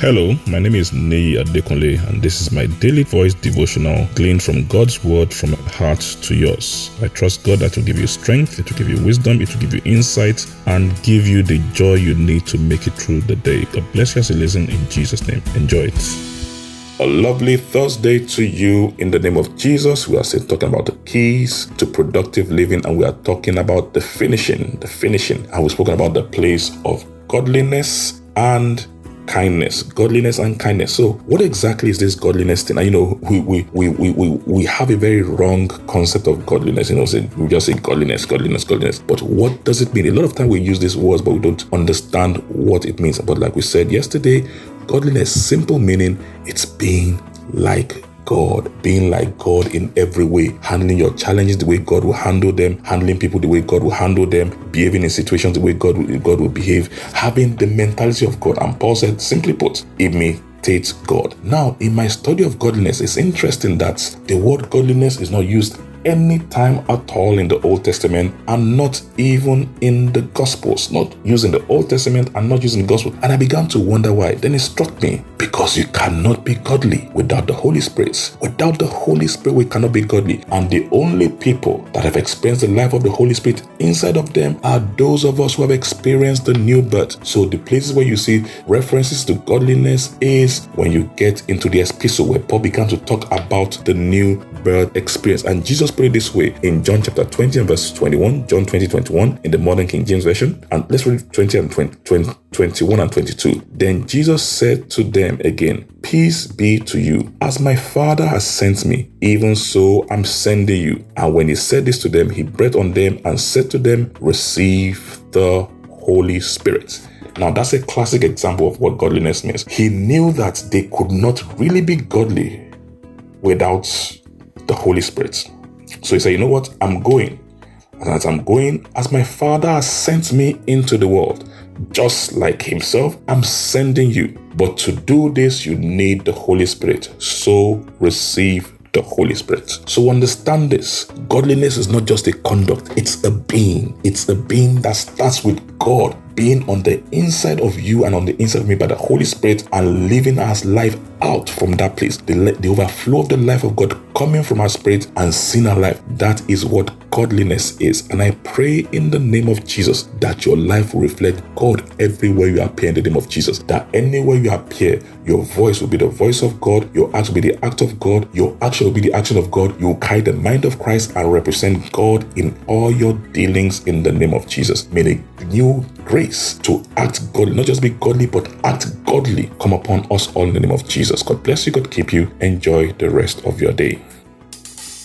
Hello, my name is Nei Adekunle, and this is my daily voice devotional gleaned from God's word from my heart to yours. I trust God that will give you strength, it will give you wisdom, it will give you insight, and give you the joy you need to make it through the day. God bless you as you listen in Jesus' name. Enjoy it. A lovely Thursday to you in the name of Jesus. We are still talking about the keys to productive living, and we are talking about the finishing, the finishing. And we've spoken about the place of godliness and kindness, godliness and kindness. So, what exactly is this godliness thing? You know, we we, we, we, we have a very wrong concept of godliness. You know, we just say godliness, godliness, godliness. But what does it mean? A lot of time we use these words, but we don't understand what it means. But like we said yesterday, godliness, simple meaning, it's being like God, being like God in every way, handling your challenges the way God will handle them, handling people the way God will handle them, behaving in situations the way God will, God will behave, having the mentality of God. And Paul said, simply put, imitate God. Now, in my study of godliness, it's interesting that the word godliness is not used any time at all in the Old Testament and not even in the Gospels, not using the Old Testament and not using the Gospel. And I began to wonder why. Then it struck me because you cannot be godly without the Holy Spirit. Without the Holy Spirit, we cannot be godly. And the only people that have experienced the life of the Holy Spirit inside of them are those of us who have experienced the new birth. So the places where you see references to godliness is when you get into the epistle where Paul began to talk about the new birth experience. And Jesus put it this way in John chapter 20 and verse 21, John 20, 21 in the modern King James Version. And let's read 20 and 20, 20 21 and 22. Then Jesus said to them again, Peace be to you. As my Father has sent me, even so I'm sending you. And when he said this to them, he breathed on them and said to them, Receive the Holy Spirit. Now, that's a classic example of what godliness means. He knew that they could not really be godly without the Holy Spirit. So he said, You know what? I'm going. And as I'm going, as my Father has sent me into the world, just like Himself, I'm sending you. But to do this, you need the Holy Spirit. So receive the Holy Spirit. So understand this godliness is not just a conduct, it's a being. It's a being that starts with God being on the inside of you and on the inside of me by the Holy Spirit and living as life out from that place. The, the overflow of the life of God coming from our spirit and seeing our life. That is what godliness is. And I pray in the name of Jesus that your life will reflect God everywhere you appear in the name of Jesus. That anywhere you appear, your voice will be the voice of God, your act will be the act of God, your action will be the action of God. You will carry the mind of Christ and represent God in all your dealings in the name of Jesus. May the new grace to act godly, not just be godly, but act godly come upon us all in the name of Jesus. God bless you, God keep you. Enjoy the rest of your day.